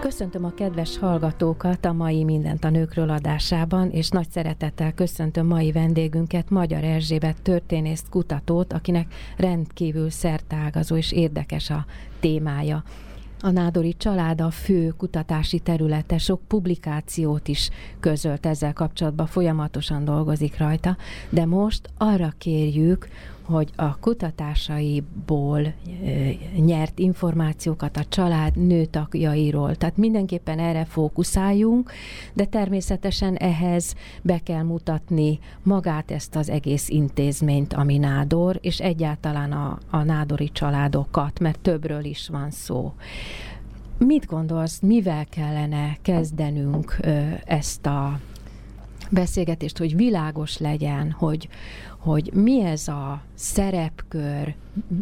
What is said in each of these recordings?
Köszöntöm a kedves hallgatókat a mai Mindent a Nőkről adásában, és nagy szeretettel köszöntöm mai vendégünket, Magyar Erzsébet történészt, kutatót, akinek rendkívül szertágazó és érdekes a témája. A Nádori család a fő kutatási területe, sok publikációt is közölt ezzel kapcsolatban, folyamatosan dolgozik rajta, de most arra kérjük, hogy a kutatásaiból nyert információkat a család nőtagjairól. Tehát mindenképpen erre fókuszáljunk, de természetesen ehhez be kell mutatni magát ezt az egész intézményt, ami nádor, és egyáltalán a, a nádori családokat, mert többről is van szó. Mit gondolsz, mivel kellene kezdenünk ezt a beszélgetést, hogy világos legyen, hogy, hogy mi ez a szerepkör,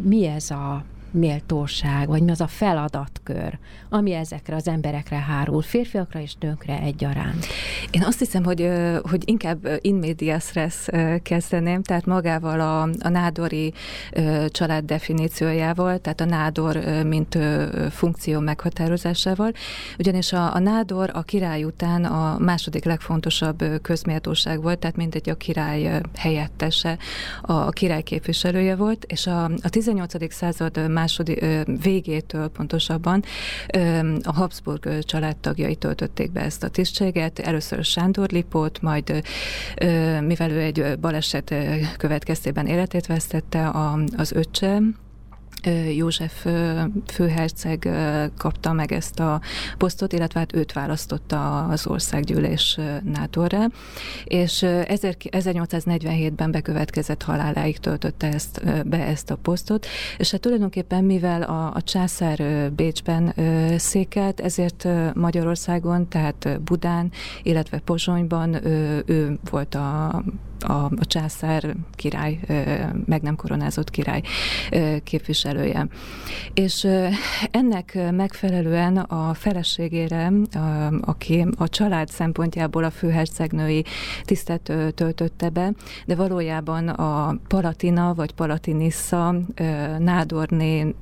mi ez a méltóság, vagy mi az a feladatkör, ami ezekre az emberekre hárul, férfiakra és nőkre egyaránt? Én azt hiszem, hogy, hogy inkább in medias res kezdeném, tehát magával a, a nádori család definíciójával, tehát a nádor, mint funkció meghatározásával, ugyanis a, a nádor a király után a második legfontosabb közméltóság volt, tehát mindegy a király helyettese, a, király képviselője volt, és a, a 18. század második végétől pontosabban a Habsburg családtagjai töltötték be ezt a tisztséget. Először Sándor Lipót, majd mivel ő egy baleset következtében életét vesztette, az öccse, József főherceg kapta meg ezt a posztot, illetve hát őt választotta az országgyűlés nádorra, és 1847-ben bekövetkezett haláláig töltötte ezt, be ezt a posztot, és hát tulajdonképpen mivel a, a császár Bécsben székelt, ezért Magyarországon, tehát Budán, illetve Pozsonyban ő volt a a, a császár király, meg nem koronázott király képviselője. És ennek megfelelően a feleségére, aki a család szempontjából a főhercegnői tisztet töltötte be, de valójában a Palatina vagy Palatinissa Nádorné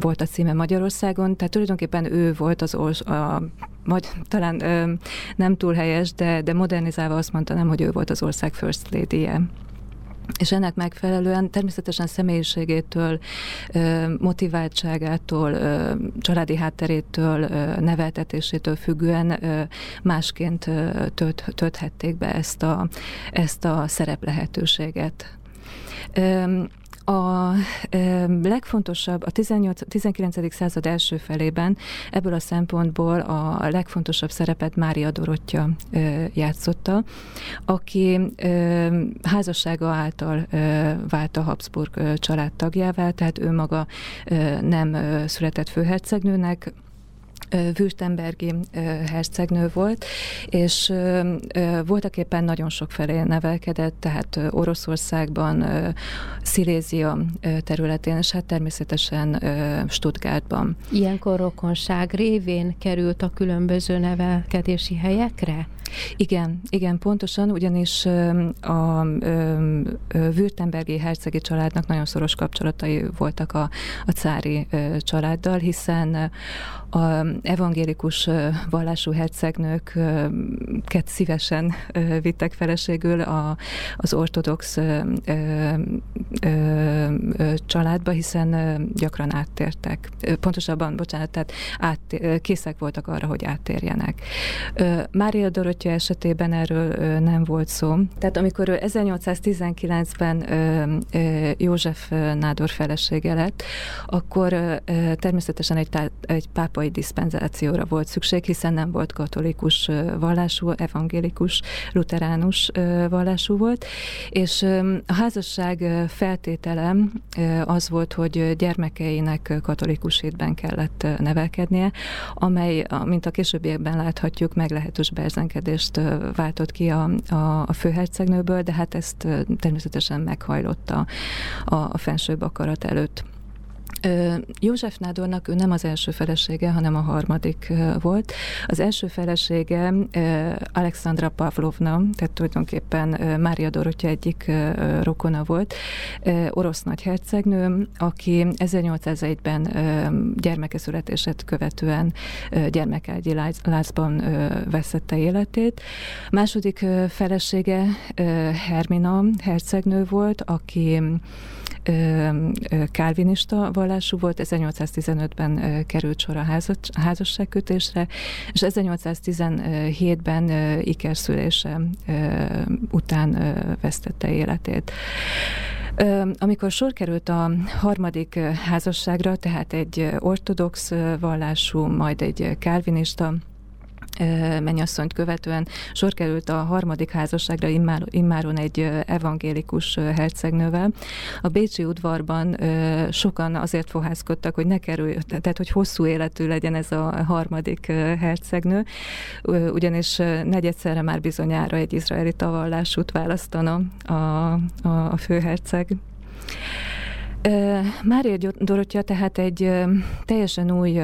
volt a címe Magyarországon, tehát tulajdonképpen ő volt az a vagy talán ö, nem túl helyes, de, de modernizálva azt mondanám, hogy ő volt az ország first lady-je. És ennek megfelelően természetesen személyiségétől, motiváltságától, családi hátterétől, neveltetésétől függően másként tölt, tölthették be ezt a, ezt a szerep lehetőséget. A legfontosabb, a 18, 19. század első felében ebből a szempontból a legfontosabb szerepet Mária Dorottya játszotta, aki házassága által vált a Habsburg családtagjává, tehát ő maga nem született főhercegnőnek, Württembergi hercegnő volt, és voltak éppen nagyon sok felé nevelkedett, tehát Oroszországban, Szilézia területén, és hát természetesen Stuttgartban. Ilyenkor rokonság révén került a különböző nevelkedési helyekre? Igen, igen, pontosan, ugyanis a Württembergi hercegi családnak nagyon szoros kapcsolatai voltak a, a cári családdal, hiszen a evangélikus vallású hercegnőket szívesen vittek feleségül a, az ortodox családba, hiszen gyakran áttértek. Pontosabban, bocsánat, tehát át, készek voltak arra, hogy áttérjenek. Mária Dorottya esetében erről nem volt szó. Tehát amikor ő 1819-ben József Nádor felesége lett, akkor természetesen egy, egy pápai diszpenzál kompenzációra volt szükség, hiszen nem volt katolikus vallású, evangélikus, luteránus vallású volt, és a házasság feltétele az volt, hogy gyermekeinek katolikus hétben kellett nevelkednie, amely, mint a későbbiekben láthatjuk, meglehetős berzenkedést váltott ki a, a, a főhercegnőből, de hát ezt természetesen meghajlotta a, a fensőbb akarat előtt. József Nádornak ő nem az első felesége, hanem a harmadik volt. Az első felesége Alexandra Pavlovna, tehát tulajdonképpen Mária Dorottya egyik rokona volt, orosz nagyhercegnő, aki 1801-ben gyermeke születését követően gyermekágyi lázban veszette életét. Második felesége Hermina hercegnő volt, aki kálvinista vallású volt, 1815-ben került sor a házasságkötésre, és 1817-ben ikerszülése után vesztette életét. Amikor sor került a harmadik házasságra, tehát egy ortodox vallású, majd egy kálvinista mennyasszonyt követően sor került a harmadik házasságra immáron egy evangélikus hercegnővel. A Bécsi udvarban sokan azért fohászkodtak, hogy ne kerül, tehát hogy hosszú életű legyen ez a harmadik hercegnő, ugyanis negyedszerre már bizonyára egy izraeli tavallásút választana a, a, a főherceg. Mária Dorottya tehát egy teljesen új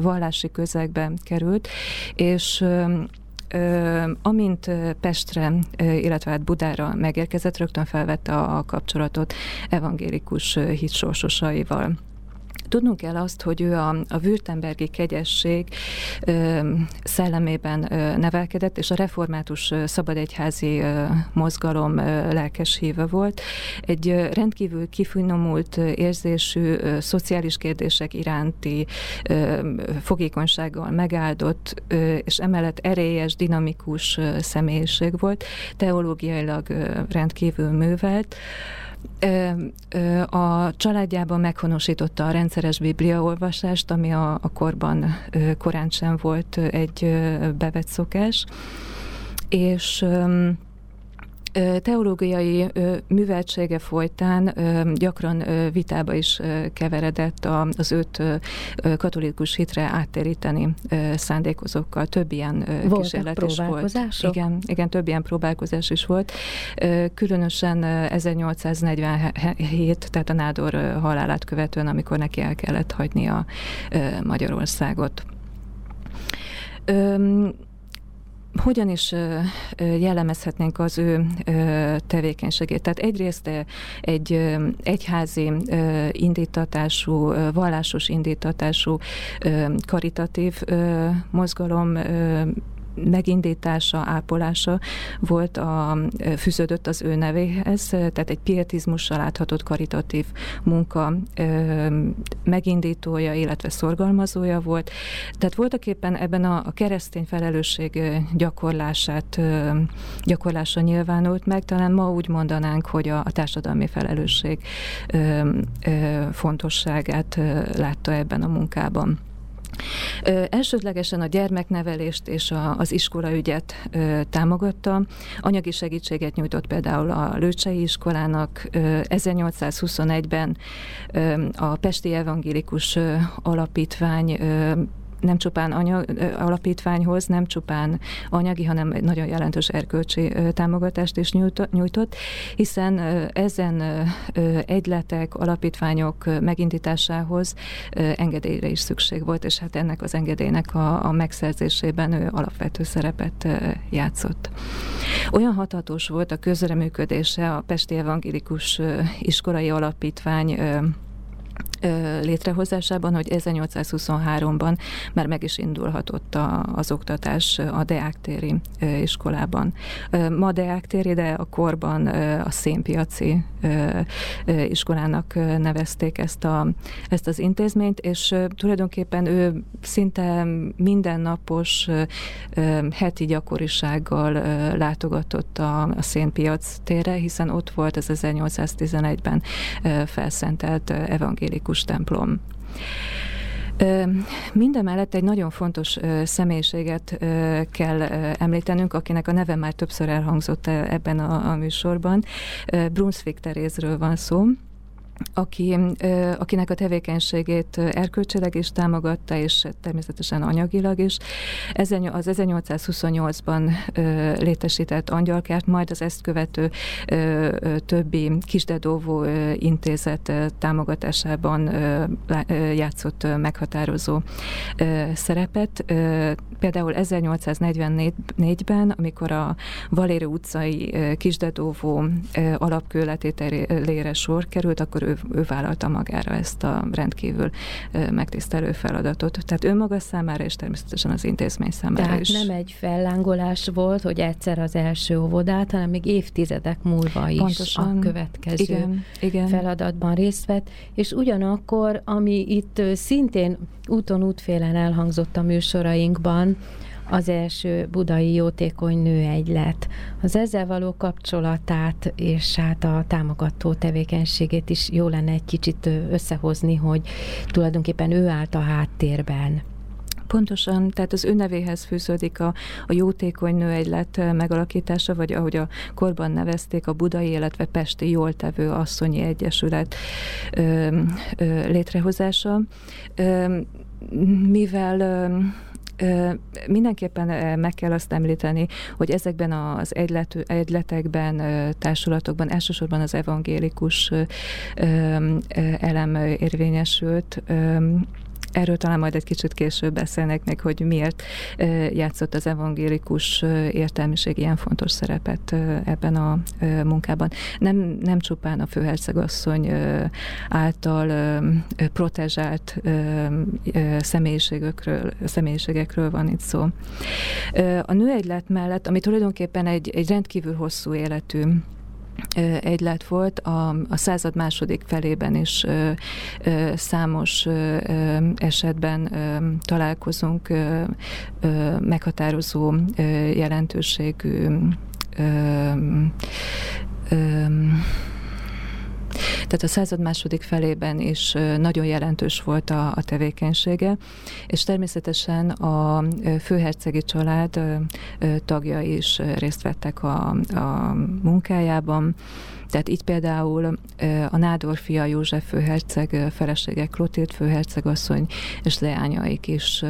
vallási közegbe került, és amint Pestre, illetve hát Budára megérkezett, rögtön felvette a kapcsolatot evangélikus hitsorsosaival. Tudnunk kell azt, hogy ő a, a Württembergi kegyesség ö, szellemében ö, nevelkedett, és a református ö, szabadegyházi ö, mozgalom ö, lelkes híve volt. Egy ö, rendkívül kifinomult ö, érzésű ö, szociális kérdések iránti ö, fogékonysággal megáldott, ö, és emellett erélyes, dinamikus ö, személyiség volt, teológiailag ö, rendkívül művelt. A családjában meghonosította a rendszeres bibliaolvasást, ami a, a korban korán sem volt egy bevett szokás, és teológiai műveltsége folytán gyakran vitába is keveredett az őt katolikus hitre áttéríteni szándékozókkal. Több ilyen Voltak kísérlet is volt. Igen, igen, több ilyen próbálkozás is volt. Különösen 1847, tehát a Nádor halálát követően, amikor neki el kellett hagyni a Magyarországot hogyan is jellemezhetnénk az ő tevékenységét? Tehát egyrészt egy egyházi indítatású, vallásos indítatású karitatív mozgalom megindítása, ápolása volt a, fűződött az ő nevéhez, tehát egy pietizmussal láthatott karitatív munka megindítója, illetve szorgalmazója volt. Tehát voltak éppen ebben a, keresztény felelősség gyakorlását, gyakorlása nyilvánult meg, talán ma úgy mondanánk, hogy a, a társadalmi felelősség fontosságát látta ebben a munkában. Ö, elsődlegesen a gyermeknevelést és a, az iskolaügyet ö, támogatta. Anyagi segítséget nyújtott például a Lőcsei iskolának. Ö, 1821-ben ö, a Pesti Evangélikus ö, Alapítvány ö, nem csupán anyag, alapítványhoz, nem csupán anyagi, hanem nagyon jelentős erkölcsi támogatást is nyújtott, hiszen ezen egyletek, alapítványok megindításához engedélyre is szükség volt, és hát ennek az engedélynek a, a megszerzésében ő alapvető szerepet játszott. Olyan hatatos volt a közreműködése a Pesti Evangélikus Iskolai Alapítvány létrehozásában, hogy 1823-ban már meg is indulhatott a, az oktatás a Deák téri iskolában. Ma Deák téri, de a korban a Szénpiaci iskolának nevezték ezt, a, ezt az intézményt, és tulajdonképpen ő szinte mindennapos heti gyakorisággal látogatott a, a Szénpiac térre, hiszen ott volt az 1811-ben felszentelt evangélikus templom. Mindemellett egy nagyon fontos személyiséget kell említenünk, akinek a neve már többször elhangzott ebben a, a műsorban. Brunswick Terézről van szó aki, akinek a tevékenységét erkölcsileg is támogatta, és természetesen anyagilag is. Az 1828-ban létesített angyalkárt, majd az ezt követő többi kisdedóvó intézet támogatásában játszott meghatározó szerepet. Például 1844-ben, amikor a Valéri utcai kisdedóvó alapkőletételére sor került, akkor ő, ő vállalta magára ezt a rendkívül megtisztelő feladatot. Tehát ő maga számára, és természetesen az intézmény számára Tehát is. nem egy fellángolás volt, hogy egyszer az első óvodát, hanem még évtizedek múlva is Pontosan. a következő igen, igen. feladatban részt vett, és ugyanakkor, ami itt szintén úton útfélen elhangzott a műsorainkban, az első budai jótékony nőegylet. Az ezzel való kapcsolatát és hát a támogató tevékenységét is jó lenne egy kicsit összehozni, hogy tulajdonképpen ő állt a háttérben. Pontosan, tehát az ő nevéhez fűződik a, a jótékony nőegylet megalakítása, vagy ahogy a korban nevezték, a budai, illetve pesti jóltevő asszonyi egyesület ö, ö, létrehozása. Ö, mivel Mindenképpen meg kell azt említeni, hogy ezekben az egylet, egyletekben, társulatokban elsősorban az evangélikus elem érvényesült, Erről talán majd egy kicsit később beszélnek meg, hogy miért játszott az evangélikus értelmiség ilyen fontos szerepet ebben a munkában. Nem, nem csupán a főhercegasszony által protezsált személyiségekről, személyiségekről van itt szó. A nőegylet mellett, ami tulajdonképpen egy, egy rendkívül hosszú életű egylet volt. A, a század második felében is ö, ö, számos ö, esetben ö, találkozunk ö, ö, meghatározó ö, jelentőségű ö, ö, tehát a század második felében is nagyon jelentős volt a, a tevékenysége, és természetesen a főhercegi család tagjai is részt vettek a, a munkájában, tehát itt például a Nádor József főherceg felesége Klotilt főhercegasszony és leányaik is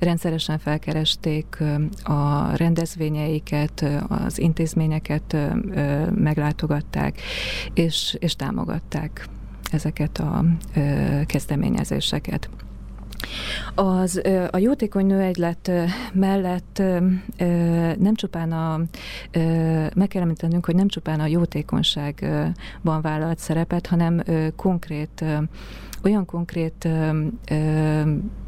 rendszeresen felkeresték a rendezvényeiket, az intézményeket meglátogatták, és, és támogatták ezeket a kezdeményezéseket. Az, a jótékony nőegylet mellett nem csupán a, meg kell említenünk, hogy nem csupán a jótékonyságban vállalt szerepet, hanem konkrét olyan konkrét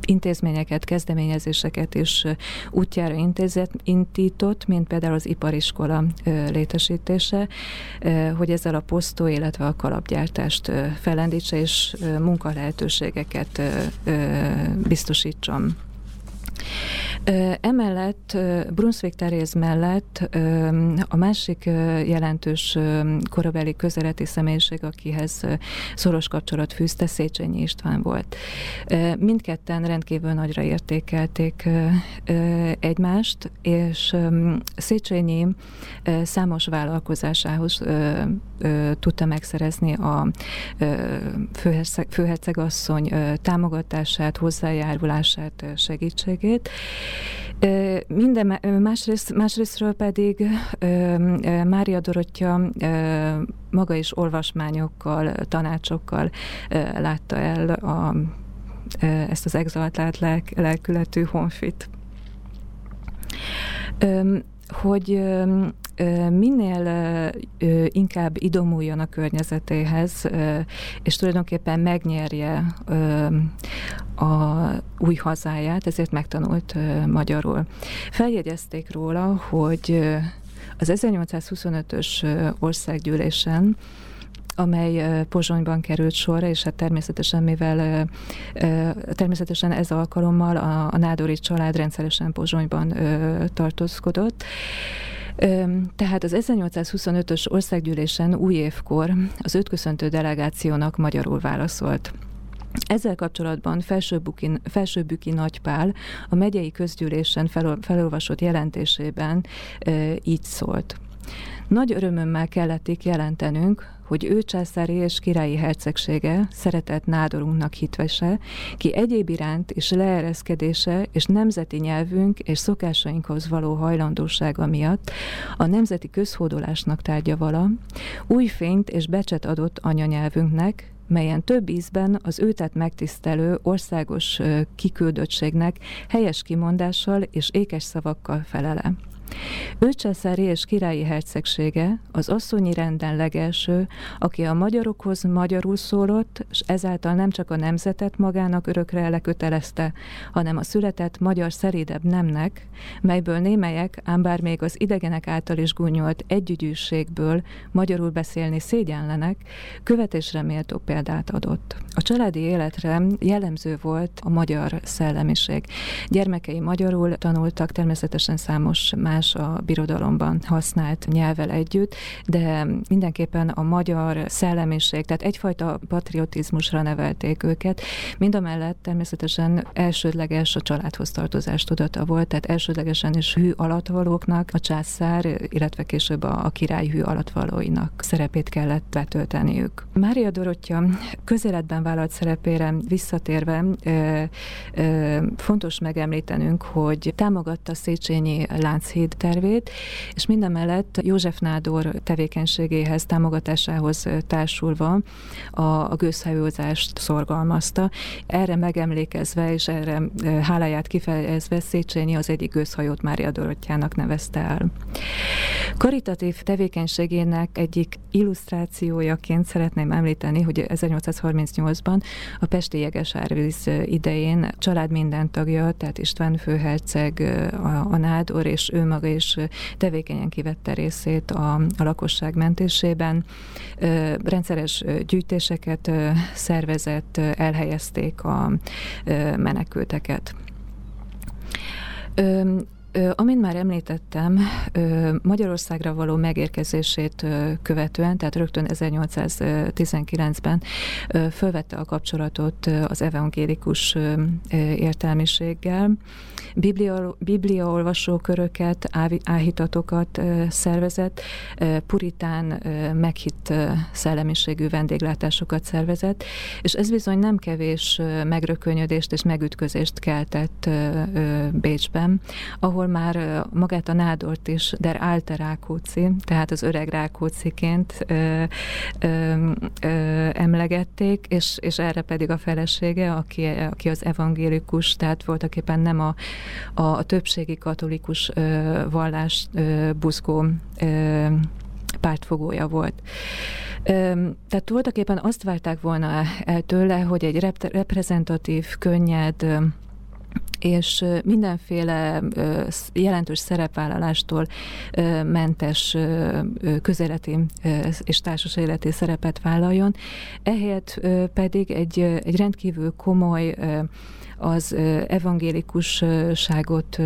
intézményeket, kezdeményezéseket is útjára intézett, intított, mint például az ipariskola létesítése, hogy ezzel a posztó, illetve a kalapgyártást ö, felendítse és ö, munkalehetőségeket biztosítson. Emellett Brunswick Teréz mellett a másik jelentős korabeli közeleti személyiség, akihez szoros kapcsolat fűzte, Széchenyi István volt. Mindketten rendkívül nagyra értékelték egymást, és Széchenyi számos vállalkozásához tudta megszerezni a főhercegasszony támogatását, hozzájárulását, segítségét. Minden másrészt, másrésztről pedig Mária Dorottya maga is olvasmányokkal, tanácsokkal látta el a, ezt az exaltált lelk, lelkületű honfit. Hogy minél inkább idomuljon a környezetéhez, és tulajdonképpen megnyerje a új hazáját, ezért megtanult magyarul. Feljegyezték róla, hogy az 1825-ös országgyűlésen amely Pozsonyban került sorra, és hát természetesen, mivel természetesen ez alkalommal a, a Nádori család rendszeresen Pozsonyban tartózkodott, tehát az 1825-ös országgyűlésen új évkor az ötköszöntő delegációnak magyarul válaszolt ezzel kapcsolatban Felsőbüki, Felsőbüki Nagypál a megyei közgyűlésen fel, felolvasott jelentésében e, így szólt. Nagy örömömmel kellették jelentenünk, hogy ő császári és királyi hercegsége szeretett nádorunknak hitvese, ki egyéb iránt és leereszkedése és nemzeti nyelvünk és szokásainkhoz való hajlandósága miatt a nemzeti közhódolásnak tárgya vala, új fényt és becset adott anyanyelvünknek, melyen több ízben az őtet megtisztelő országos kiküldöttségnek helyes kimondással és ékes szavakkal felele. Őcsászári és királyi hercegsége az asszonyi renden legelső, aki a magyarokhoz magyarul szólott, és ezáltal nem csak a nemzetet magának örökre lekötelezte, hanem a született magyar szerédebb nemnek, melyből némelyek, ám bár még az idegenek által is gúnyolt együgyűségből magyarul beszélni szégyenlenek, követésre méltó példát adott. A családi életre jellemző volt a magyar szellemiség. Gyermekei magyarul tanultak, természetesen számos más más a birodalomban használt nyelvel együtt, de mindenképpen a magyar szellemiség, tehát egyfajta patriotizmusra nevelték őket. Mind a mellett természetesen elsődleges a családhoz tartozás tudata volt, tehát elsődlegesen is hű alatvalóknak a császár, illetve később a, a király hű alatvalóinak szerepét kellett betölteniük. Mária Dorottya közéletben vállalt szerepére visszatérve ö, ö, fontos megemlítenünk, hogy támogatta Széchenyi Lánchíd tervét, és minden mellett József Nádor tevékenységéhez, támogatásához társulva a, a gőzhajózást szorgalmazta. Erre megemlékezve és erre háláját kifejezve Széchenyi az egyik gőzhajót Mária Dorottyának nevezte el. Karitatív tevékenységének egyik illusztrációjaként szeretném említeni, hogy 1838-ban a Pesti Jegesárvíz idején család minden tagja, tehát István főherceg, a, a Nádor és ő maga is tevékenyen kivette részét a, a lakosság mentésében. Rendszeres gyűjtéseket szervezett, elhelyezték a menekülteket. Amint már említettem, Magyarországra való megérkezését követően, tehát rögtön 1819-ben fölvette a kapcsolatot az evangélikus értelmiséggel, biblia, bibliaolvasó köröket, áhítatokat szervezett, puritán meghitt szellemiségű vendéglátásokat szervezett, és ez bizony nem kevés megrökönyödést és megütközést keltett Bécsben, ahol ahol már magát a nádort is Der Alte Rákóczi, tehát az öreg Rákóciként ö, ö, ö, emlegették, és, és erre pedig a felesége, aki, aki az evangélikus, tehát voltak éppen nem a, a, többségi katolikus ö, vallás ö, buzgó ö, pártfogója volt. Tehát voltak éppen azt várták volna el tőle, hogy egy reprezentatív, könnyed, és mindenféle jelentős szerepvállalástól mentes közeleti és társas életi szerepet vállaljon. Ehelyett pedig egy, egy rendkívül komoly az evangélikusságot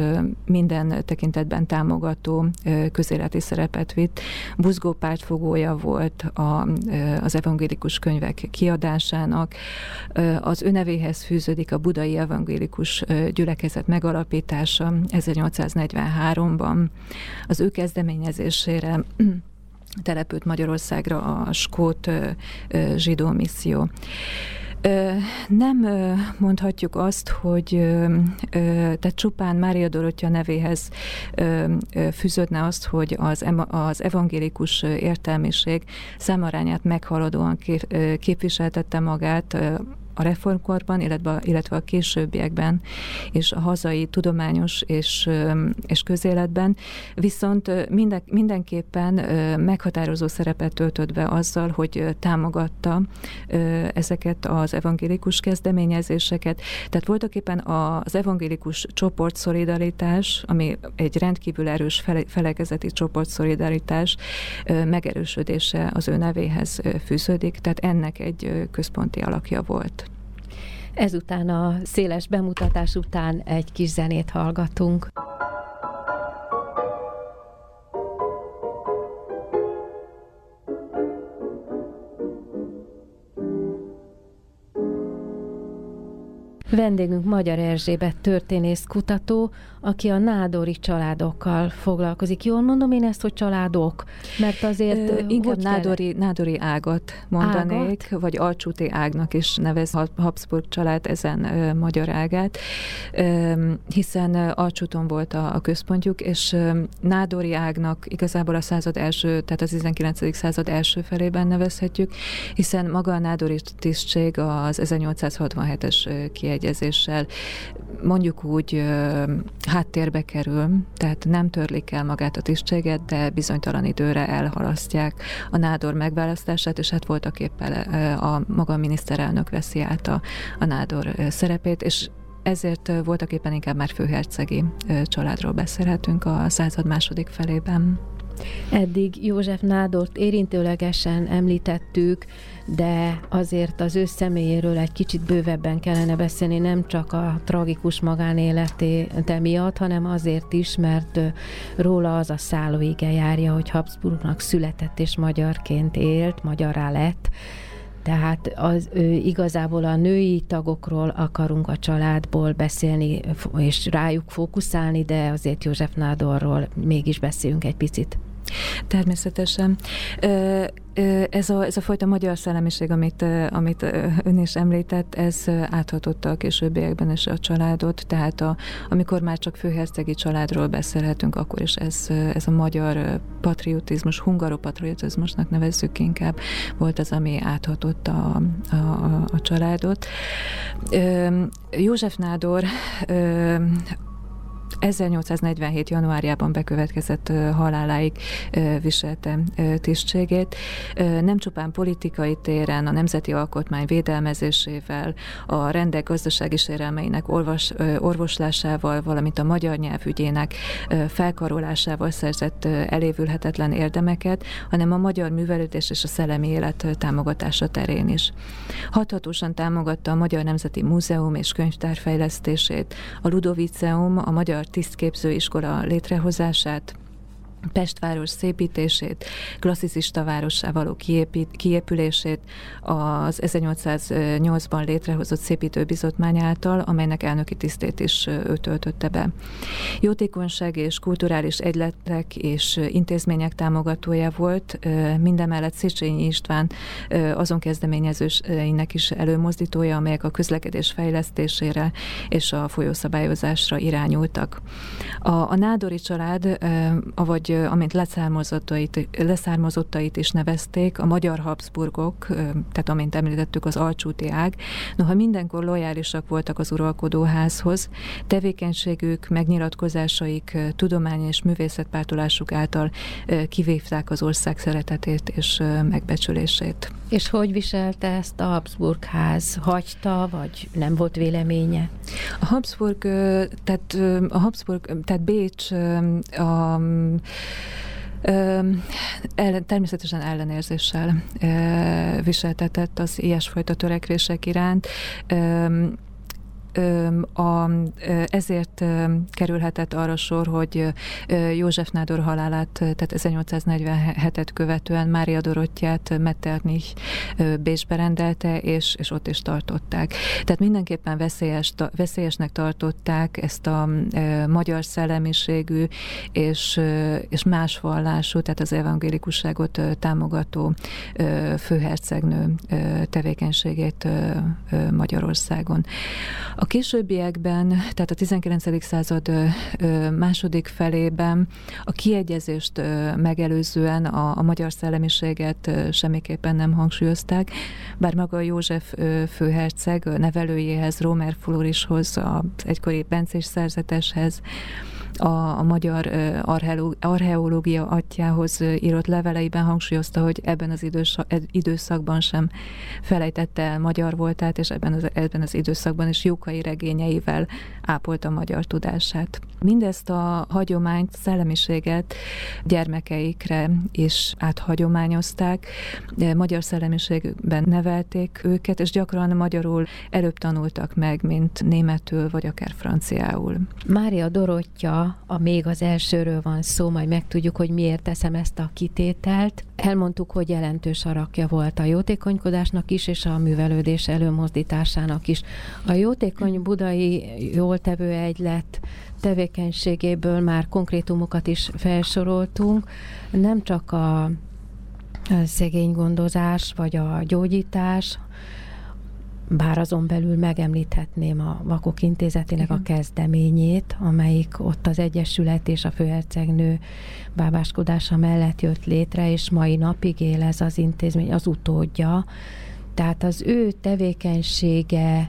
minden tekintetben támogató közéleti szerepet vitt. Buzgó pártfogója volt a, az evangélikus könyvek kiadásának. Az önevéhez fűződik a budai evangélikus gyülekezet megalapítása 1843-ban. Az ő kezdeményezésére települt Magyarországra a skót zsidó misszió. Nem mondhatjuk azt, hogy tehát csupán Mária Dorottya nevéhez fűződne azt, hogy az, az evangélikus értelmiség számarányát meghaladóan képviseltette magát a reformkorban, illetve, illetve a későbbiekben, és a hazai tudományos és, és közéletben, viszont minden, mindenképpen meghatározó szerepet töltött be azzal, hogy támogatta ezeket az evangélikus kezdeményezéseket. Tehát voltak éppen az evangélikus csoportszolidaritás, ami egy rendkívül erős fele, felekezeti csoportszolidaritás megerősödése az ő nevéhez fűződik, tehát ennek egy központi alakja volt. Ezután a széles bemutatás után egy kis zenét hallgatunk. Vendégünk Magyar Erzsébet történész kutató, aki a nádori családokkal foglalkozik. Jól mondom én ezt, hogy családok? Mert azért Ö, inkább nádori, nádori ágat mondanék, ágat? vagy alcsúti ágnak is nevez Habsburg család ezen ö, magyar ágát, ö, hiszen alcsúton volt a, a központjuk, és ö, nádori ágnak igazából a század első, tehát az 19. század első felében nevezhetjük, hiszen maga a nádori tisztség az 1867-es kiegyezéssel mondjuk úgy háttérbe kerül, tehát nem törlik el magát a tisztséget, de bizonytalan időre elhalasztják a nádor megválasztását, és hát voltak éppen a maga miniszterelnök veszi át a, a nádor szerepét, és ezért voltak éppen inkább már főhercegi családról beszélhetünk a század második felében. Eddig József Nádort érintőlegesen említettük, de azért az ő személyéről egy kicsit bővebben kellene beszélni, nem csak a tragikus magánéleté miatt, hanem azért is, mert róla az a szállóige járja, hogy Habsburgnak született és magyarként élt, magyarrá lett, tehát az, ő, igazából a női tagokról akarunk a családból beszélni, és rájuk fókuszálni, de azért József Nádorról mégis beszéljünk egy picit. Természetesen. Ez a, ez a fajta magyar szellemiség, amit, amit ön is említett, ez áthatotta a későbbiekben is a családot, tehát a, amikor már csak főhercegi családról beszélhetünk, akkor is ez, ez a magyar patriotizmus, hungaropatriotizmusnak nevezzük inkább, volt az, ami áthatotta a, a, a családot. József Nádor 1847. januárjában bekövetkezett haláláig viselte tisztségét. Nem csupán politikai téren, a nemzeti alkotmány védelmezésével, a rendek gazdasági sérelmeinek orvos, orvoslásával, valamint a magyar nyelvügyének felkarolásával szerzett elévülhetetlen érdemeket, hanem a magyar művelődés és a szellemi élet támogatása terén is. Hathatósan támogatta a Magyar Nemzeti Múzeum és Könyvtár fejlesztését, a Ludoviceum, a Magyar Tisztképző Iskola létrehozását, Pestváros szépítését, klasszicista várossá való kiépülését az 1808-ban létrehozott szépítőbizotmány által, amelynek elnöki tisztét is ő töltötte be. Jótékonyság és kulturális egyletek és intézmények támogatója volt, mindemellett Széchenyi István azon kezdeményezőinek is előmozdítója, amelyek a közlekedés fejlesztésére és a folyószabályozásra irányultak. A, a Nádori család, avagy amint leszármazottait, leszármazottait is nevezték, a magyar Habsburgok, tehát amint említettük, az alcsúti ág, noha mindenkor lojálisak voltak az uralkodóházhoz, tevékenységük, megnyilatkozásaik, tudomány és művészetpártolásuk által kivívták az ország szeretetét és megbecsülését. És hogy viselte ezt a Habsburg ház? Hagyta, vagy nem volt véleménye? A Habsburg, tehát a Habsburg, tehát Bécs a ellen, természetesen ellenérzéssel viseltetett az ilyesfajta törekvések iránt a, ezért kerülhetett arra sor, hogy József Nádor halálát, tehát 1847-et követően Mária Dorottyát Metternich Bécsbe rendelte, és, és ott is tartották. Tehát mindenképpen veszélyes, veszélyesnek tartották ezt a magyar szellemiségű és, és más vallású, tehát az evangélikusságot támogató főhercegnő tevékenységét Magyarországon. A későbbiekben, tehát a 19. század második felében a kiegyezést megelőzően a, a magyar szellemiséget semmiképpen nem hangsúlyozták, bár maga József főherceg nevelőjéhez, Rómer Florishoz, az egykori bencés szerzeteshez, a, a magyar archeológia atyához írott leveleiben hangsúlyozta, hogy ebben az időszakban sem felejtette el magyar voltát, és ebben az, ebben az időszakban is Jókai regényeivel ápolta a magyar tudását. Mindezt a hagyományt, szellemiséget gyermekeikre is áthagyományozták, magyar szellemiségben nevelték őket, és gyakran magyarul előbb tanultak meg, mint németül, vagy akár franciául. Mária Dorottya a még az elsőről van szó, majd megtudjuk, hogy miért teszem ezt a kitételt. Elmondtuk, hogy jelentős arakja volt a jótékonykodásnak is, és a művelődés előmozdításának is. A jótékony budai jóltevő egylet tevékenységéből már konkrétumokat is felsoroltunk, nem csak a szegénygondozás vagy a gyógyítás, bár azon belül megemlíthetném a Vakok Intézetének Igen. a kezdeményét, amelyik ott az Egyesület és a főhercegnő bábáskodása mellett jött létre, és mai napig él ez az intézmény, az utódja. Tehát az ő tevékenysége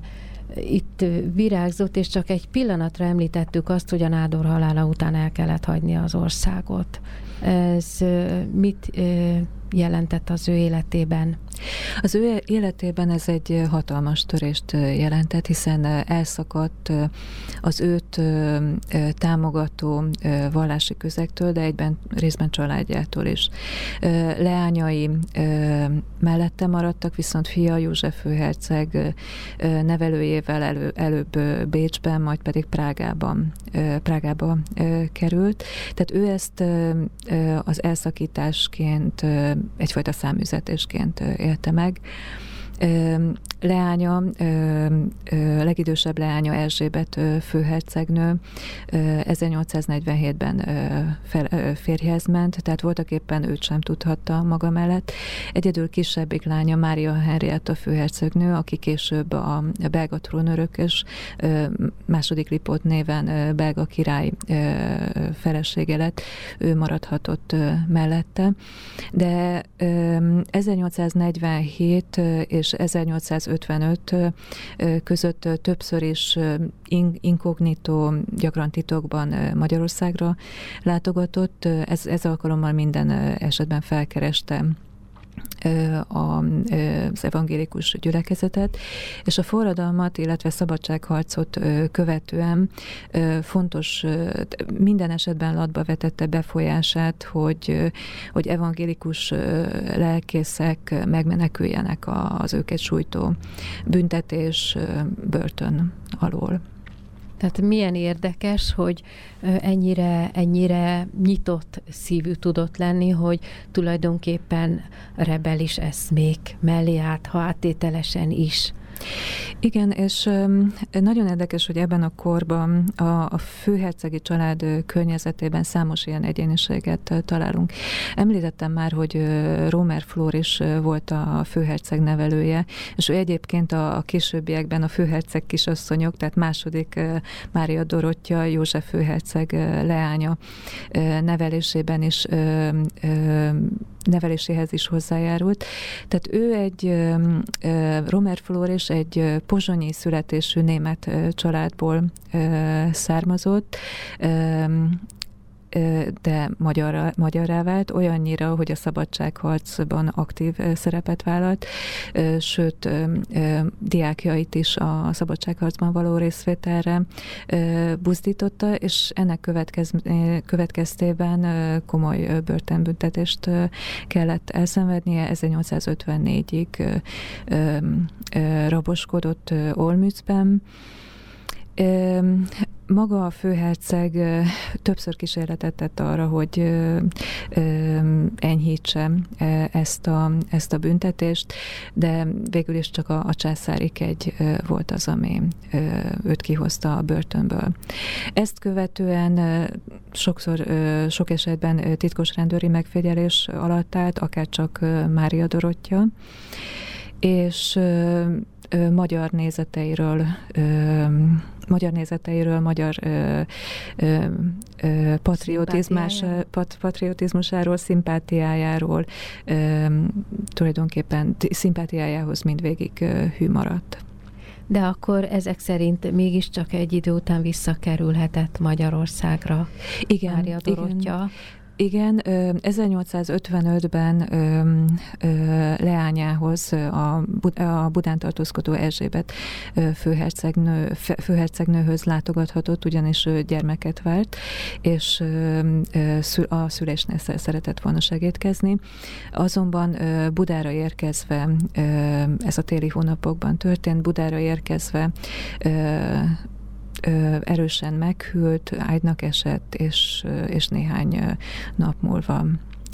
itt virágzott, és csak egy pillanatra említettük azt, hogy a nádor halála után el kellett hagyni az országot. Ez mit jelentett az ő életében? Az ő életében ez egy hatalmas törést jelentett, hiszen elszakadt az őt támogató vallási közektől, de egyben részben családjától is. Leányai mellette maradtak, viszont fia József főherceg nevelőjével elő, előbb Bécsben, majd pedig Prágában, Prágába került. Tehát ő ezt az elszakításként, egyfajta számüzetésként élte meg. Leánya, legidősebb leánya Erzsébet főhercegnő 1847-ben férjhez ment, tehát voltak éppen őt sem tudhatta maga mellett. Egyedül kisebbik lánya Mária Henrietta főhercegnő, aki később a belga trónörökös második Lipót néven belga király felesége lett, ő maradhatott mellette. De 1847 és 1855 között többször is inkognitó, gyakran titokban Magyarországra látogatott. Ez, ez alkalommal minden esetben felkerestem az evangélikus gyülekezetet, és a forradalmat, illetve szabadságharcot követően fontos, minden esetben latba vetette befolyását, hogy, hogy evangélikus lelkészek megmeneküljenek az őket sújtó büntetés börtön alól. Tehát milyen érdekes, hogy ennyire, ennyire nyitott szívű tudott lenni, hogy tulajdonképpen rebelis eszmék mellé állt, ha áttételesen is. Igen, és nagyon érdekes, hogy ebben a korban a, a főhercegi család környezetében számos ilyen egyéniséget találunk. Említettem már, hogy Romer Flór is volt a főherceg nevelője, és ő egyébként a, a későbbiekben a főherceg kisasszonyok, tehát második Mária Dorottya, József főherceg leánya nevelésében is neveléséhez is hozzájárult. Tehát ő egy Romer Flór és egy pozsonyi születésű német családból származott, de magyarra, magyarrá vált, olyannyira, hogy a szabadságharcban aktív szerepet vállalt, sőt, diákjait is a szabadságharcban való részvételre buzdította, és ennek következ, következtében komoly börtönbüntetést kellett elszenvednie. 1854-ig raboskodott Olmützben, maga a főherceg többször kísérletet tett arra, hogy enyhítse ezt a, ezt a büntetést, de végül is csak a, a császári kegy volt az, ami őt kihozta a börtönből. Ezt követően sokszor, sok esetben titkos rendőri megfigyelés alatt állt, akár csak Mária Dorottya, és magyar nézeteiről magyar nézeteiről, magyar ö, ö, ö, patriotizmás, pat, patriotizmusáról, szimpátiájáról, ö, tulajdonképpen szimpátiájához mindvégig ö, hű maradt. De akkor ezek szerint mégiscsak egy idő után visszakerülhetett Magyarországra. Igen, Mária Dorottya. Igen. Igen, 1855-ben leányához a, Budán tartózkodó Erzsébet főhercegnő, főhercegnőhöz látogathatott, ugyanis gyermeket várt, és a szülésnél szeretett volna segítkezni. Azonban Budára érkezve, ez a téli hónapokban történt, Budára érkezve erősen meghűlt, ágynak esett, és, és néhány nap múlva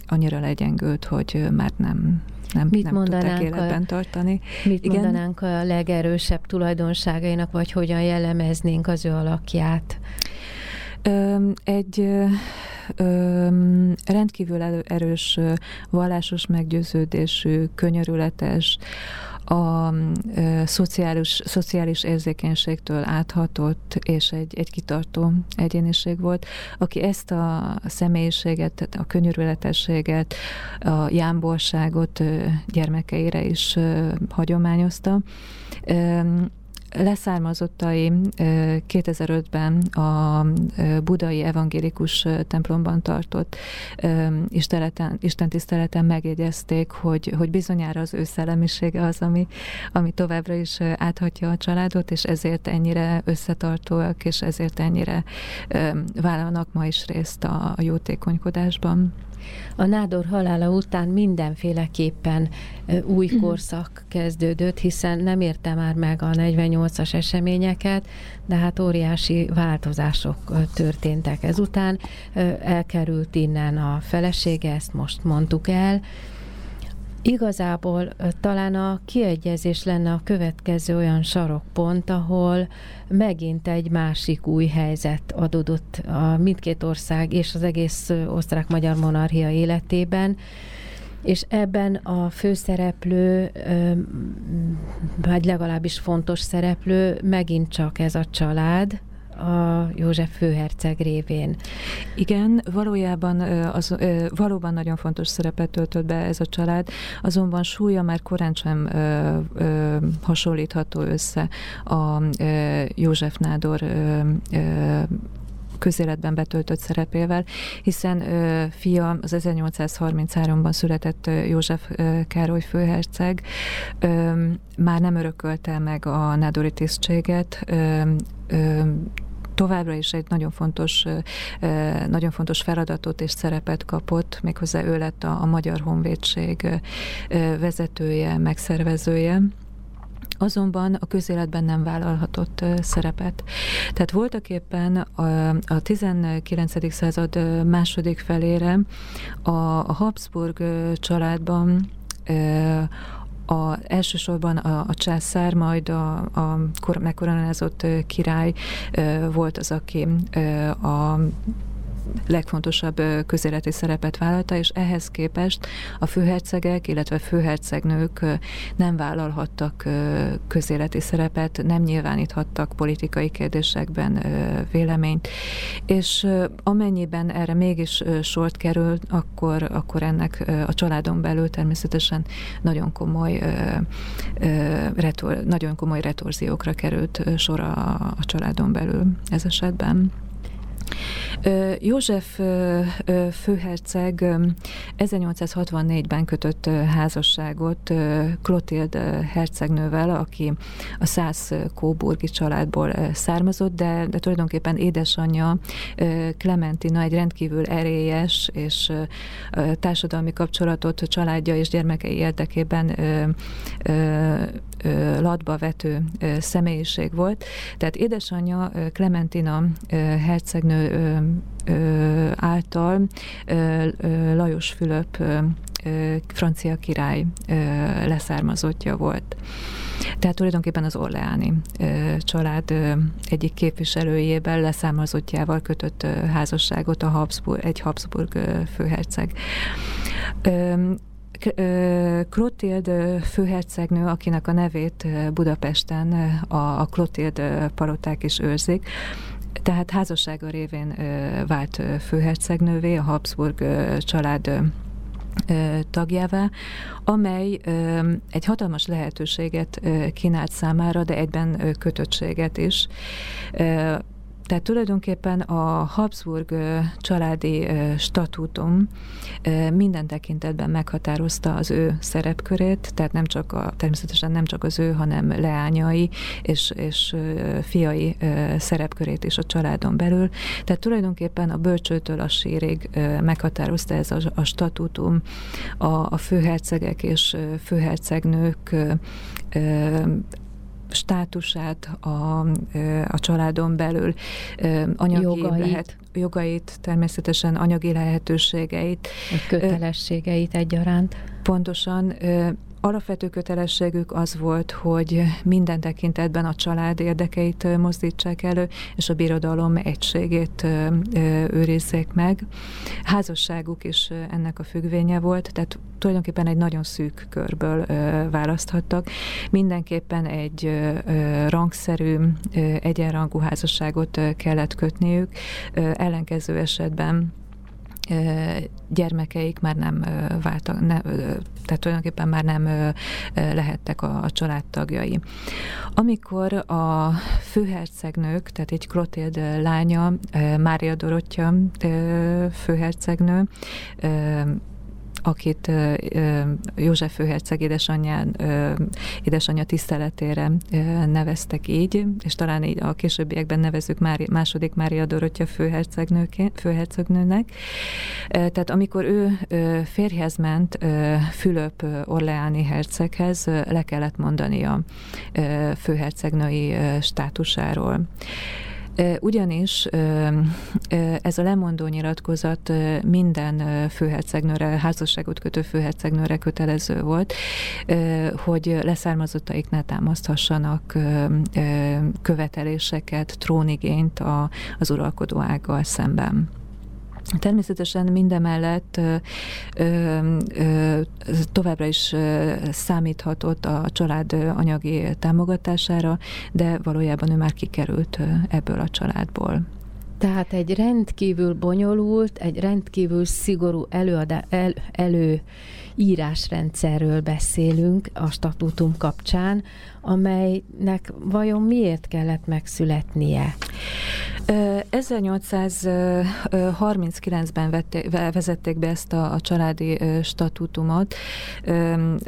annyira legyengült, hogy már nem, nem, mit nem tudták életben a, tartani. Mit Igen? mondanánk a legerősebb tulajdonságainak, vagy hogyan jellemeznénk az ő alakját? Egy rendkívül erős vallásos meggyőződésű, könyörületes, a szociális, szociális érzékenységtől áthatott, és egy, egy kitartó egyéniség volt, aki ezt a személyiséget, a könyörületességet, a jámborságot gyermekeire is hagyományozta leszármazottai 2005-ben a budai evangélikus templomban tartott Isten tiszteleten megjegyezték, hogy, hogy bizonyára az ő szellemisége az, ami, ami továbbra is áthatja a családot, és ezért ennyire összetartóak, és ezért ennyire vállalnak ma is részt a jótékonykodásban. A Nádor halála után mindenféleképpen új mhm. korszak kezdődött, hiszen nem érte már meg a 48-as eseményeket, de hát óriási változások történtek ezután. Elkerült innen a felesége, ezt most mondtuk el, Igazából talán a kiegyezés lenne a következő olyan sarokpont, ahol megint egy másik új helyzet adódott a mindkét ország és az egész osztrák-magyar monarchia életében, és ebben a főszereplő, vagy legalábbis fontos szereplő megint csak ez a család, a József főherceg révén. Igen, valójában az, valóban nagyon fontos szerepet töltött be ez a család, azonban súlya már korán sem hasonlítható össze a József Nádor közéletben betöltött szerepével, hiszen ö, fia az 1833-ban született ö, József ö, Károly főherceg ö, már nem örökölte meg a nádori tisztséget, ö, ö, továbbra is egy nagyon fontos, nagyon fontos feladatot és szerepet kapott, méghozzá ő lett a, a Magyar Honvédség vezetője, megszervezője azonban a közéletben nem vállalhatott szerepet. Tehát voltak éppen a, a 19. század második felére a, Habsburg családban a, elsősorban a, a császár, majd a, a megkoronázott király volt az, aki a legfontosabb közéleti szerepet vállalta, és ehhez képest a főhercegek, illetve főhercegnők nem vállalhattak közéleti szerepet, nem nyilváníthattak politikai kérdésekben véleményt, és amennyiben erre mégis sort kerül, akkor, akkor ennek a családon belül természetesen nagyon komoly, retor, nagyon komoly retorziókra került sor a, a családon belül ez esetben. József főherceg 1864-ben kötött házasságot Klotild hercegnővel, aki a száz kóburgi családból származott, de, de tulajdonképpen édesanyja Clementina egy rendkívül erélyes és társadalmi kapcsolatot családja és gyermekei érdekében latba vető személyiség volt. Tehát édesanyja Clementina hercegnő által Lajos Fülöp francia király leszármazottja volt. Tehát tulajdonképpen az Orleáni család egyik képviselőjében leszármazottjával kötött házasságot a Habsburg, egy Habsburg főherceg. Klotild főhercegnő, akinek a nevét Budapesten a, a Klotild is őrzik, tehát házassága révén vált főhercegnővé, a Habsburg család tagjává, amely egy hatalmas lehetőséget kínált számára, de egyben kötöttséget is. Tehát tulajdonképpen a Habsburg családi statútum minden tekintetben meghatározta az ő szerepkörét, tehát nem csak a, természetesen nem csak az ő, hanem leányai és, és fiai szerepkörét is a családon belül. Tehát tulajdonképpen a bölcsőtől a sírig meghatározta ez a, a statútum a, a főhercegek és főhercegnők státusát a, a családon belül, anyagi jogait. lehet jogait, természetesen anyagi lehetőségeit. Kötelességeit egyaránt. Pontosan alapvető kötelességük az volt, hogy minden tekintetben a család érdekeit mozdítsák elő, és a birodalom egységét őrizzék meg. Házasságuk is ennek a függvénye volt, tehát tulajdonképpen egy nagyon szűk körből választhattak. Mindenképpen egy rangszerű, egyenrangú házasságot kellett kötniük, ellenkező esetben gyermekeik már nem váltak, ne, tehát tulajdonképpen már nem lehettek a, a családtagjai. Amikor a főhercegnők, tehát egy Klotild lánya, Mária Dorottya főhercegnő akit József főherceg édesanyján, édesanyja tiszteletére neveztek így, és talán így a későbbiekben nevezük Mári, második Mária Dorottya főhercegnőnek. Tehát amikor ő férjhez ment Fülöp Orleáni herceghez, le kellett mondani a főhercegnői státusáról. Ugyanis ez a lemondó nyilatkozat minden főhercegnőre, házasságot kötő főhercegnőre kötelező volt, hogy leszármazottaik ne támaszthassanak követeléseket, trónigényt az uralkodó ággal szemben. Természetesen mindemellett ö, ö, ö, továbbra is számíthatott a család anyagi támogatására, de valójában ő már kikerült ebből a családból. Tehát egy rendkívül bonyolult, egy rendkívül szigorú előadá, el, elő írásrendszerről beszélünk a statútum kapcsán, amelynek vajon miért kellett megszületnie? 1839-ben vezették be ezt a, a családi statútumot.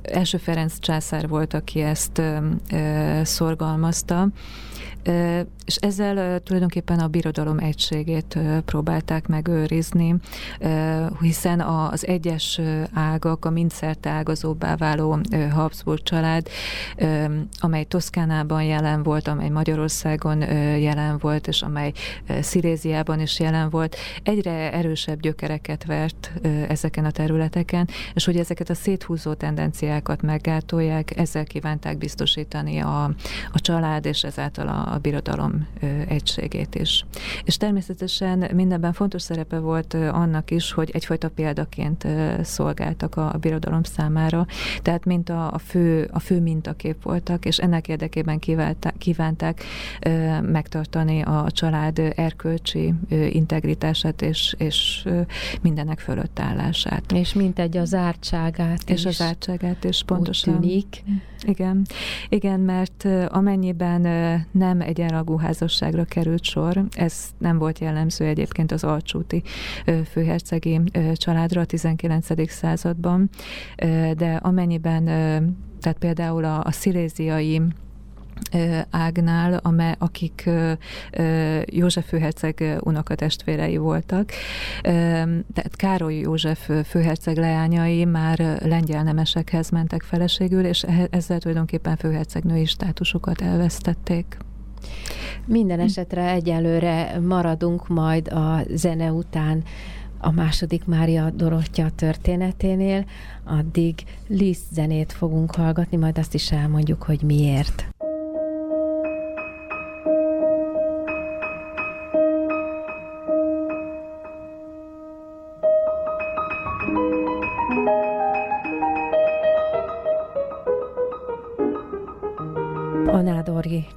Első Ferenc császár volt, aki ezt szorgalmazta és ezzel tulajdonképpen a birodalom egységét próbálták megőrizni, hiszen az egyes ágak, a mindszerte ágazóbbá váló Habsburg család, amely Toszkánában jelen volt, amely Magyarországon jelen volt, és amely Sziléziában is jelen volt, egyre erősebb gyökereket vert ezeken a területeken, és hogy ezeket a széthúzó tendenciákat meggátolják, ezzel kívánták biztosítani a, a család, és ezáltal a, a birodalom egységét is. És természetesen mindenben fontos szerepe volt annak is, hogy egyfajta példaként szolgáltak a, a birodalom számára, tehát mint a, a, fő, a fő mintakép voltak, és ennek érdekében kívánták, kívánták megtartani a család erkölcsi integritását és, és mindenek fölött állását. És mint egy az ártságát És az ártságát is pontosan. Úgy tűnik. Igen, igen, mert amennyiben nem egyenragú házasságra került sor, ez nem volt jellemző egyébként az alcsúti főhercegi családra a 19. században, de amennyiben, tehát például a, a sziléziai ágnál, amely, akik József főherceg unokatestvérei voltak. Tehát Károly József főherceg leányai már lengyel nemesekhez mentek feleségül, és ezzel tulajdonképpen főhercegnői státusukat elvesztették. Minden esetre egyelőre maradunk majd a zene után a második Mária Dorottya történeténél, addig Liszt zenét fogunk hallgatni, majd azt is elmondjuk, hogy miért.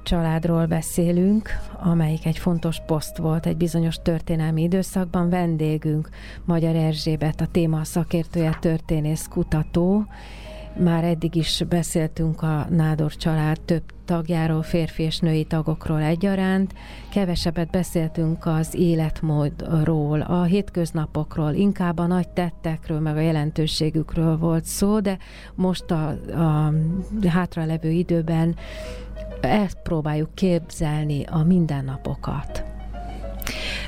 Családról beszélünk, amelyik egy fontos poszt volt egy bizonyos történelmi időszakban. Vendégünk Magyar Erzsébet, a téma szakértője, történész, kutató. Már eddig is beszéltünk a Nádor család több tagjáról, férfi és női tagokról egyaránt. Kevesebbet beszéltünk az életmódról, a hétköznapokról, inkább a nagy tettekről, meg a jelentőségükről volt szó, de most a, a hátralevő időben ezt próbáljuk képzelni a mindennapokat.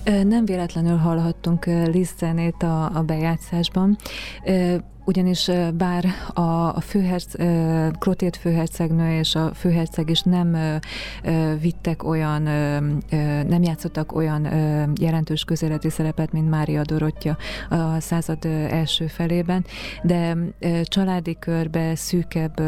Nem véletlenül hallhattunk Liz zenét a, a bejátszásban ugyanis bár a, főherc, Klotét főhercegnő és a főherceg is nem vittek olyan, nem játszottak olyan jelentős közéleti szerepet, mint Mária Dorottya a század első felében, de családi körbe, szűkebb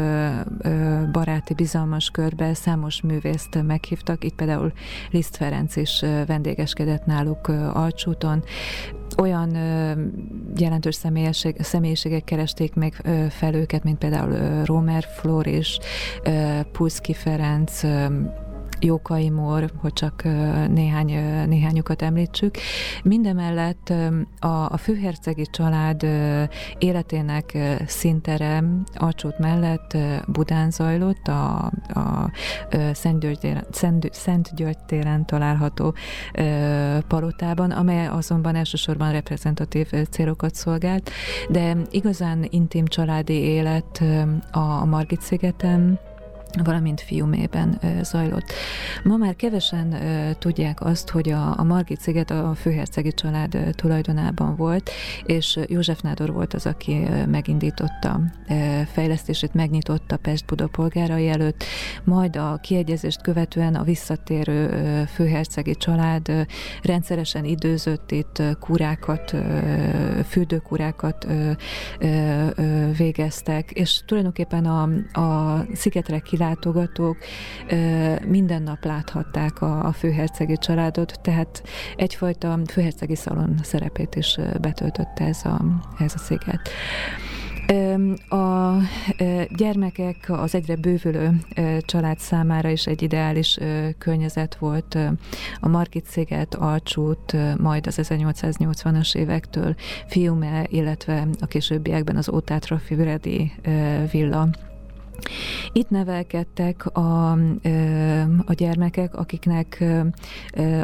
baráti, bizalmas körbe számos művészt meghívtak, itt például Liszt Ferenc is vendégeskedett náluk Alcsúton, olyan jelentős személyiség, személyiségek keresték meg fel őket, mint például Romer Flor és Pulszki Ferenc, Jókai Mór, hogy csak néhány, néhányukat említsük. Mindemellett a, a főhercegi család életének szintere Alcsút mellett Budán zajlott, a, a Szent György téren található palotában, amely azonban elsősorban reprezentatív célokat szolgált, de igazán intim családi élet a Margit szigeten, valamint fiumében zajlott. Ma már kevesen tudják azt, hogy a, a Margit sziget a főhercegi család tulajdonában volt, és József Nádor volt az, aki megindította fejlesztését, megnyitotta Pest-Buda előtt, majd a kiegyezést követően a visszatérő főhercegi család rendszeresen időzött itt kúrákat, fürdőkúrákat végeztek, és tulajdonképpen a, a szigetre kilátások látogatók minden nap láthatták a, a főhercegi családot, tehát egyfajta főhercegi szalon szerepét is betöltötte ez a, ez a sziget. A gyermekek az egyre bővülő család számára is egy ideális környezet volt a Margit sziget, Alcsút, majd az 1880-as évektől Fiume, illetve a későbbiekben az Ótátra Füredi villa itt nevelkedtek a, a gyermekek, akiknek,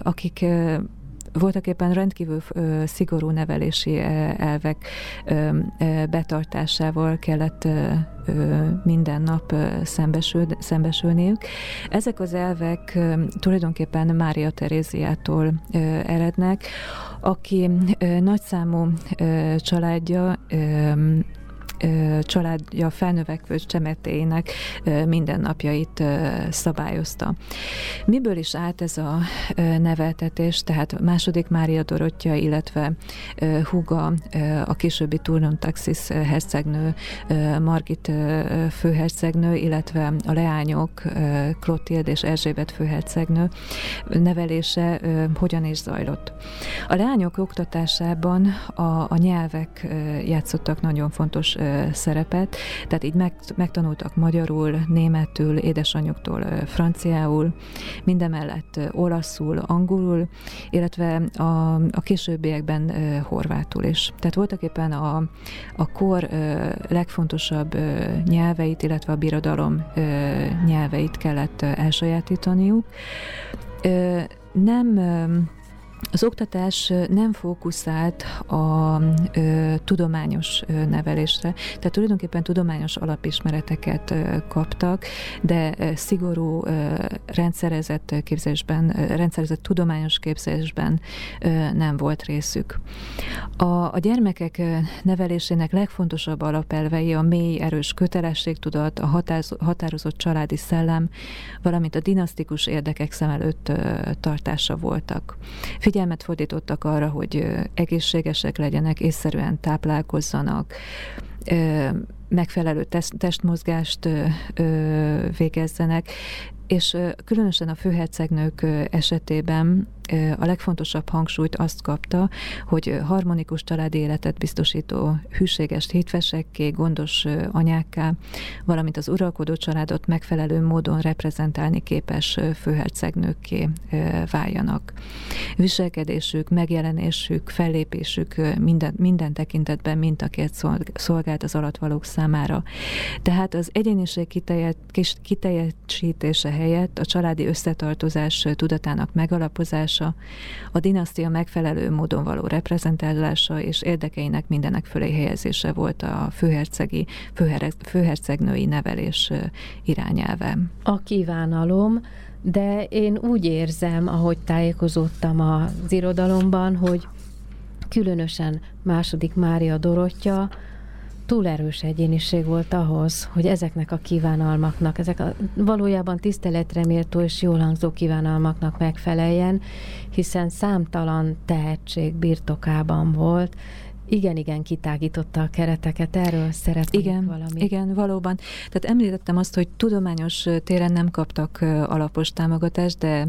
akik voltak éppen rendkívül szigorú nevelési elvek betartásával kellett minden nap szembesül, szembesülniük. Ezek az elvek tulajdonképpen Mária Teréziától erednek, aki nagyszámú családja családja felnövekvő csemetének mindennapjait szabályozta. Miből is állt ez a neveltetés, tehát második Mária Dorottya, illetve Huga, a későbbi Turnon Taxis hercegnő, Margit főhercegnő, illetve a leányok, Klotild és Erzsébet főhercegnő nevelése hogyan is zajlott. A leányok oktatásában a, a nyelvek játszottak nagyon fontos szerepet, tehát így meg, megtanultak magyarul, németül, édesanyjuktól franciául, mindemellett olaszul, angolul, illetve a, a későbbiekben horvátul is. Tehát voltak éppen a, a kor legfontosabb nyelveit, illetve a birodalom nyelveit kellett elsajátítaniuk. Nem az oktatás nem fókuszált a ö, tudományos ö, nevelésre, tehát tulajdonképpen tudományos alapismereteket ö, kaptak, de ö, szigorú ö, rendszerezett képzésben, ö, rendszerezett tudományos képzésben ö, nem volt részük. A, a gyermekek nevelésének legfontosabb alapelvei a mély, erős kötelességtudat, a határoz, határozott családi szellem, valamint a dinasztikus érdekek szem előtt ö, tartása voltak. Figyelmet fordítottak arra, hogy egészségesek legyenek, észszerűen táplálkozzanak, megfelelő testmozgást végezzenek, és különösen a főhercegnők esetében a legfontosabb hangsúlyt azt kapta, hogy harmonikus családi életet biztosító hűséges hétvesekké, gondos anyákká, valamint az uralkodó családot megfelelő módon reprezentálni képes főhercegnőkké váljanak. Viselkedésük, megjelenésük, fellépésük minden, minden tekintetben mintakért szolgált az alatvalók számára. Tehát az egyéniség kiteljesítése helyett a családi összetartozás tudatának megalapozása, megtartása, a dinasztia megfelelő módon való reprezentálása és érdekeinek mindenek fölé helyezése volt a főhercegi, főher, főhercegnői nevelés irányelve. A kívánalom, de én úgy érzem, ahogy tájékozódtam az irodalomban, hogy különösen második Mária Dorottya túl erős egyéniség volt ahhoz, hogy ezeknek a kívánalmaknak, ezek a valójában tiszteletre méltó és jól hangzó kívánalmaknak megfeleljen, hiszen számtalan tehetség birtokában volt, igen, igen, kitágította a kereteket. Erről szeretnék igen, valami. Igen, valóban. Tehát említettem azt, hogy tudományos téren nem kaptak alapos támogatást, de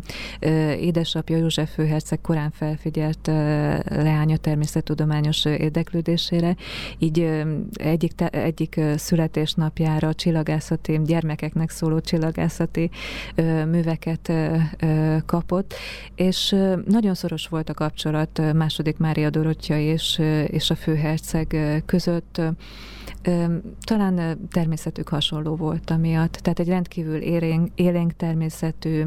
édesapja József főherceg korán felfigyelt leánya természettudományos érdeklődésére, így egyik, egyik születésnapjára csillagászati, gyermekeknek szóló csillagászati műveket kapott, és nagyon szoros volt a kapcsolat második Mária Dorottya és, és a főherceg között talán természetük hasonló volt amiatt. Tehát egy rendkívül élénk, élénk természetű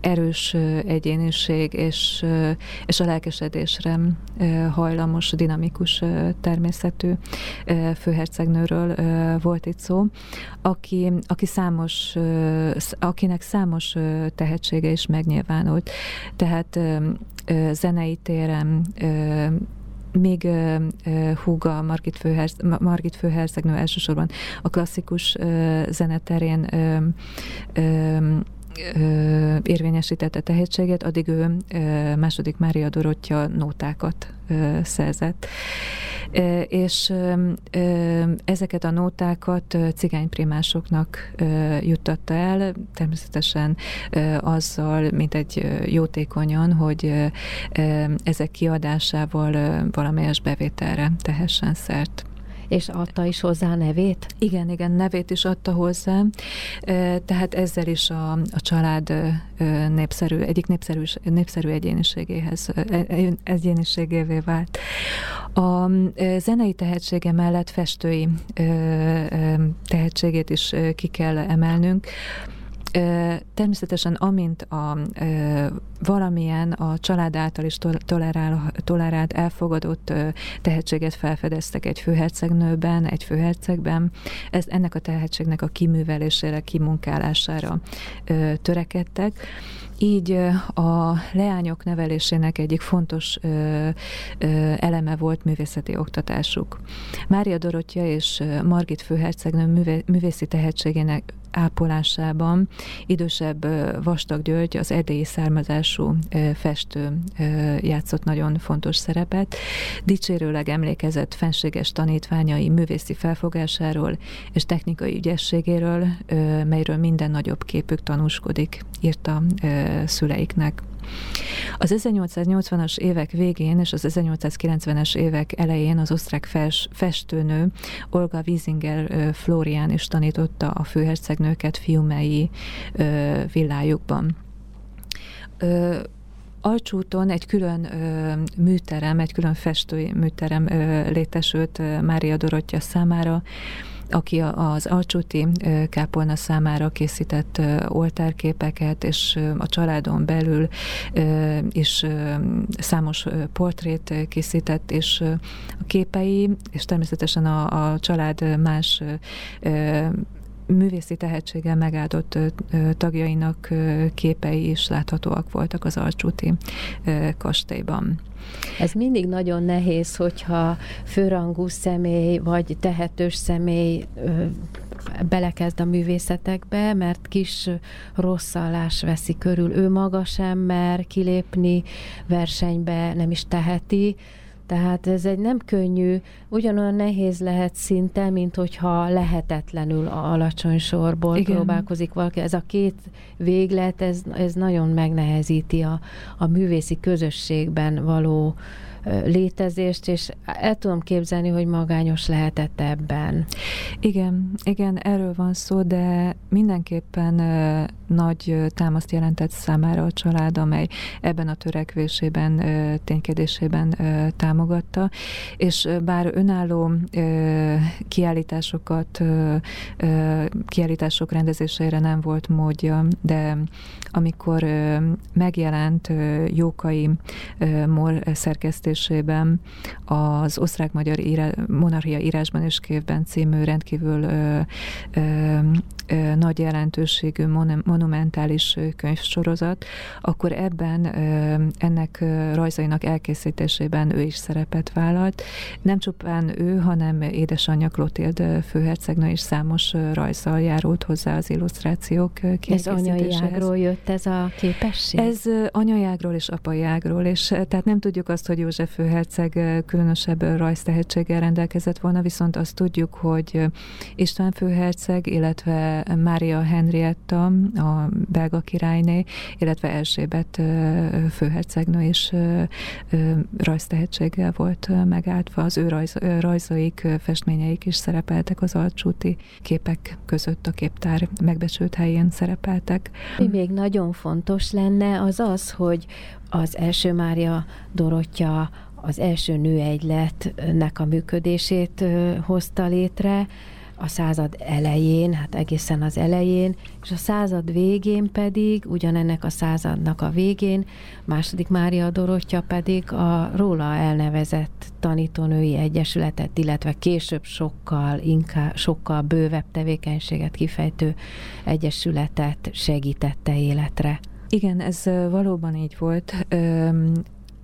erős egyéniség és, és a lelkesedésre hajlamos, dinamikus természetű főhercegnőről volt itt szó, aki, aki számos, akinek számos tehetsége is megnyilvánult. Tehát zenei téren még húga Margit, Főherz, Margit Főhercegnő elsősorban a klasszikus zeneterén uh, érvényesítette tehetséget, addig ő második Mária Dorottya nótákat szerzett. És ezeket a nótákat cigányprimásoknak juttatta el, természetesen azzal, mint egy jótékonyan, hogy ezek kiadásával valamelyes bevételre tehessen szert. És adta is hozzá nevét? Igen, igen, nevét is adta hozzá. Tehát ezzel is a, a család népszerű, egyik népszerű, népszerű egyéniségéhez, e, e, egyéniségévé vált. A zenei tehetsége mellett festői tehetségét is ki kell emelnünk. Természetesen amint a valamilyen a család által is tolerál, tolerált, elfogadott tehetséget felfedeztek egy főhercegnőben, egy főhercegben, ez, ennek a tehetségnek a kiművelésére, kimunkálására törekedtek. Így a leányok nevelésének egyik fontos eleme volt művészeti oktatásuk. Mária Dorottya és Margit főhercegnő művészi tehetségének ápolásában idősebb Vastag György, az erdélyi származású festő játszott nagyon fontos szerepet. Dicsérőleg emlékezett fenséges tanítványai művészi felfogásáról és technikai ügyességéről, melyről minden nagyobb képük tanúskodik, írta szüleiknek. Az 1880-as évek végén és az 1890-es évek elején az osztrák fes, festőnő Olga Wiesinger Florian is tanította a főhercegnőket fiumei villájukban. Alcsúton egy külön ö, műterem, egy külön festői műterem ö, létesült ö, Mária Dorottya számára, aki az Alcsúti kápolna számára készített oltárképeket, és a családon belül is számos portrét készített, és a képei, és természetesen a, a család más művészi tehetséggel megáldott tagjainak képei is láthatóak voltak az Alcsúti kastélyban. Ez mindig nagyon nehéz, hogyha főrangú személy vagy tehetős személy belekezd a művészetekbe, mert kis rosszallás veszi körül. Ő maga sem mer kilépni versenybe, nem is teheti, tehát ez egy nem könnyű, ugyanolyan nehéz lehet szinte, mint hogyha lehetetlenül a alacsony sorból Igen. próbálkozik valaki. Ez a két véglet, ez, ez nagyon megnehezíti a, a művészi közösségben való létezést, és el tudom képzelni, hogy magányos lehetett ebben. Igen, igen, erről van szó, de mindenképpen nagy támaszt jelentett számára a család, amely ebben a törekvésében, ténykedésében támogatta, és bár önálló kiállításokat, kiállítások rendezésére nem volt módja, de amikor megjelent Jókai Mor szerkesztésében az osztrák-magyar monarchia írásban és képben című rendkívül ö, ö, ö, nagy jelentőségű monumentális könyvsorozat, akkor ebben ennek rajzainak elkészítésében ő is szerepet vállalt. Nem csupán ő, hanem édesanyja Klotild főhercegnő is számos rajzzal járult hozzá az illusztrációk Ez anyai ágról jött ez a képesség? Ez anyai ágról és apai ágról, és tehát nem tudjuk azt, hogy József főherceg különösebb rajztehetséggel rendelkezett volna, viszont azt tudjuk, hogy István főherceg, illetve Mária Henrietta, a belga királyné, illetve Erzsébet főhercegnő is rajztehetséggel volt megálltva. Az ő rajz, rajzaik, festményeik is szerepeltek az alcsúti képek között a képtár megbecsült helyén szerepeltek. Mi még nagyon fontos lenne, az az, hogy az első Mária Dorottya az első nőegyletnek a működését hozta létre, a század elején, hát egészen az elején, és a század végén pedig, ugyanennek a századnak a végén, második Mária Dorottya pedig a róla elnevezett tanítónői egyesületet, illetve később sokkal, inkább, sokkal bővebb tevékenységet kifejtő egyesületet segítette életre. Igen, ez valóban így volt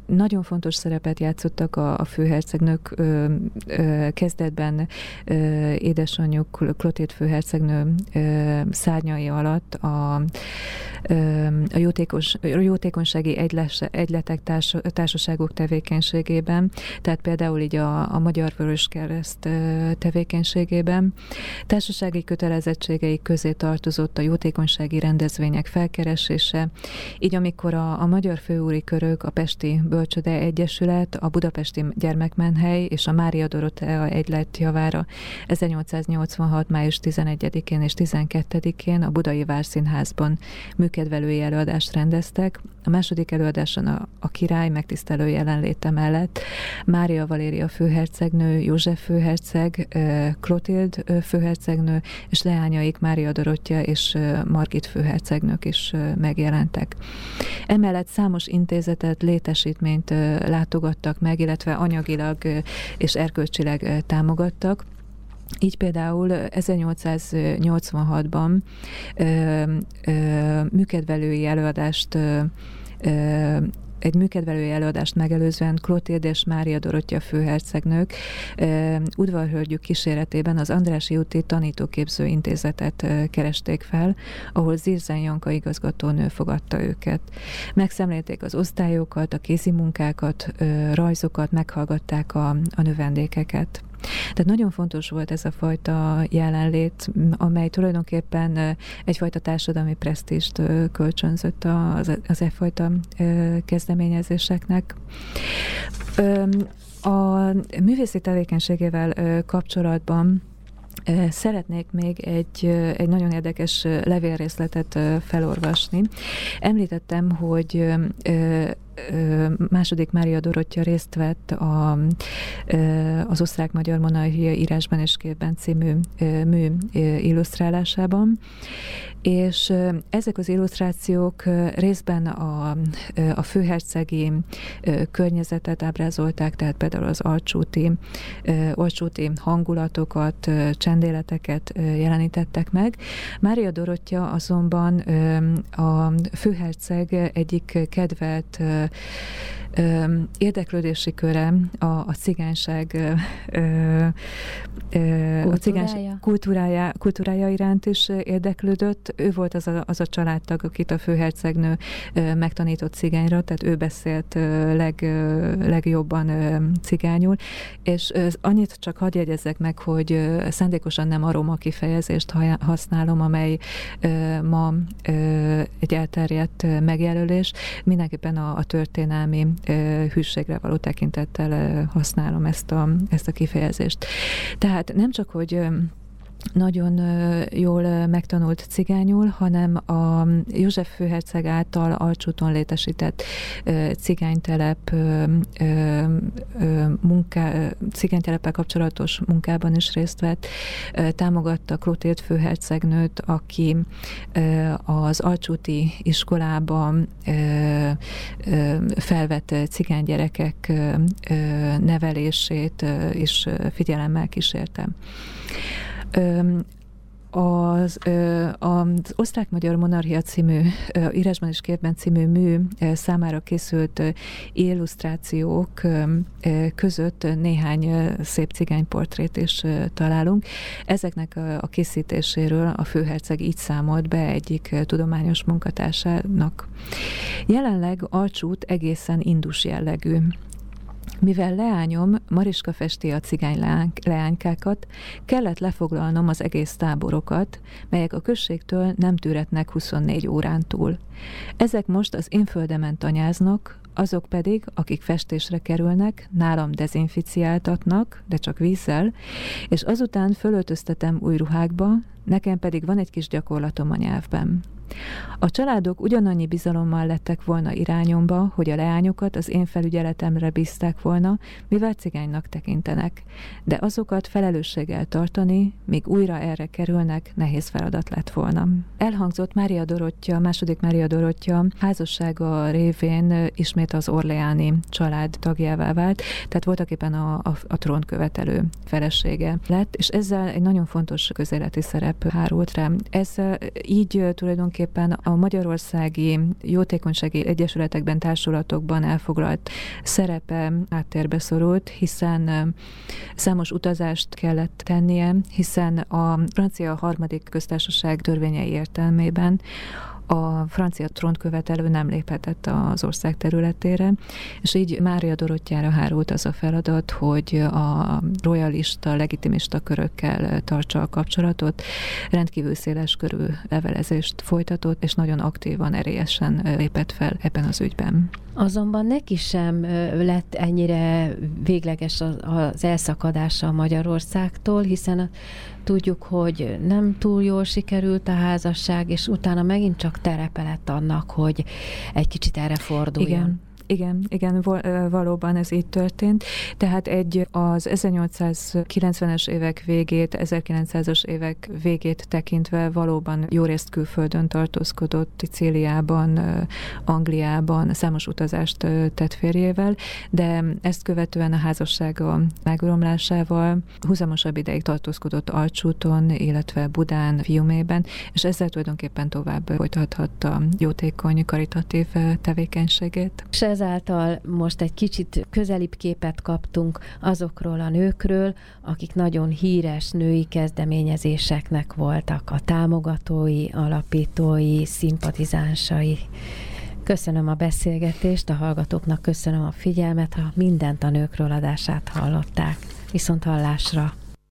nagyon fontos szerepet játszottak a, a főhercegnők ö, ö, kezdetben ö, édesanyjuk Klotét főhercegnő ö, szárnyai alatt a, ö, a jótékos, jótékonysági egyles, egyletek társ, társaságok tevékenységében, tehát például így a, a Magyar Vöröskereszt tevékenységében. Társasági kötelezettségeik közé tartozott a jótékonysági rendezvények felkeresése, így amikor a, a Magyar Főúri Körök a Pesti Bölcsöde Egyesület, a Budapesti Gyermekmenhely és a Mária Dorotea egylet javára 1886. május 11-én és 12-én a Budai Várszínházban műkedvelői előadást rendeztek. A második előadáson a, a király megtisztelő jelenléte mellett Mária Valéria főhercegnő, József főherceg, Klotild főhercegnő és leányaik Mária Dorottya és Margit főhercegnők is megjelentek. Emellett számos intézetet, létesítményt intézményt látogattak meg, illetve anyagilag és erkölcsileg támogattak. Így például 1886-ban műkedvelői előadást egy műkedvelői előadást megelőzően Klotilde és Mária Dorottya főhercegnők udvarhölgyük kíséretében az Andrási úti tanítóképző intézetet keresték fel, ahol Zirzen Janka igazgatónő fogadta őket. Megszemlélték az osztályokat, a kézimunkákat, rajzokat, meghallgatták a, a növendékeket. Tehát nagyon fontos volt ez a fajta jelenlét, amely tulajdonképpen egyfajta társadalmi presztist kölcsönzött az, az e fajta kezdeményezéseknek. A művészi tevékenységével kapcsolatban Szeretnék még egy, egy nagyon érdekes levélrészletet felolvasni. Említettem, hogy második Mária Dorottya részt vett a, az osztrák-magyar monarchia írásban és képben című mű illusztrálásában, és ezek az illusztrációk részben a, a főhercegi környezetet ábrázolták, tehát például az alcsúti, alcsúti hangulatokat, csendéleteket jelenítettek meg. Mária Dorottya azonban a főherceg egyik kedvelt Yeah. Érdeklődési köre a, a cigányság a cigányság kultúrája, kultúrája iránt is érdeklődött. Ő volt az a, az a családtag, akit a főhercegnő megtanított cigányra, tehát ő beszélt leg, legjobban cigányul, és annyit csak hadd jegyezzek meg, hogy szándékosan nem aroma kifejezést használom, amely ma egy elterjedt megjelölés, mindenképpen a, a történelmi hűségre való tekintettel használom ezt a, ezt a kifejezést. Tehát nem csak, hogy nagyon jól megtanult cigányul, hanem a József főherceg által alcsúton létesített cigánytelep munká, cigányteleppel kapcsolatos munkában is részt vett. Támogatta Klotilt főhercegnőt, aki az alcsúti iskolában felvett cigánygyerekek nevelését is figyelemmel kísérte. Az, az Osztrák-Magyar Monarchia című, írásban és képben című mű számára készült illusztrációk között néhány szép cigányportrét is találunk. Ezeknek a készítéséről a főherceg így számolt be egyik tudományos munkatársának. Jelenleg Alcsút egészen indus jellegű. Mivel leányom Mariska festi a cigány leánykákat, kellett lefoglalnom az egész táborokat, melyek a községtől nem tűretnek 24 órán túl. Ezek most az én földemen tanyáznak, azok pedig, akik festésre kerülnek, nálam dezinficiáltatnak, de csak vízzel, és azután fölöltöztetem új ruhákba, nekem pedig van egy kis gyakorlatom a nyelvben. A családok ugyanannyi bizalommal lettek volna irányomba, hogy a leányokat az én felügyeletemre bízták volna, mivel cigánynak tekintenek, de azokat felelősséggel tartani, míg újra erre kerülnek, nehéz feladat lett volna. Elhangzott Mária Dorottya, második Mária Dorottya házassága révén ismét az Orleáni család tagjává vált, tehát voltak éppen a, a, a trón követelő felesége lett, és ezzel egy nagyon fontos közéleti szerep hárult rá. Ez így tulajdonképpen tulajdonképpen a magyarországi jótékonysági egyesületekben, társulatokban elfoglalt szerepe áttérbe szorult, hiszen számos utazást kellett tennie, hiszen a francia harmadik köztársaság törvényei értelmében a francia trónkövetelő nem léphetett az ország területére, és így Mária Dorottyára hárult az a feladat, hogy a royalista, legitimista körökkel tartsa a kapcsolatot, rendkívül széles körű levelezést folytatott, és nagyon aktívan, erélyesen lépett fel ebben az ügyben. Azonban neki sem lett ennyire végleges az elszakadása Magyarországtól, hiszen tudjuk, hogy nem túl jól sikerült a házasság, és utána megint csak terepe lett annak, hogy egy kicsit erre forduljon. Igen. Igen, igen, valóban ez így történt. Tehát egy az 1890-es évek végét, 1900-as évek végét tekintve valóban jó részt külföldön tartózkodott, Ticéliában, Angliában, számos utazást tett férjével, de ezt követően a házassága megromlásával húzamosabb ideig tartózkodott Alcsúton, illetve Budán, Fiumében, és ezzel tulajdonképpen tovább folytathatta jótékony, karitatív tevékenységét. És ezáltal most egy kicsit közelibb képet kaptunk azokról a nőkről, akik nagyon híres női kezdeményezéseknek voltak a támogatói, alapítói, szimpatizánsai. Köszönöm a beszélgetést, a hallgatóknak köszönöm a figyelmet, ha mindent a nőkről adását hallották. Viszont hallásra!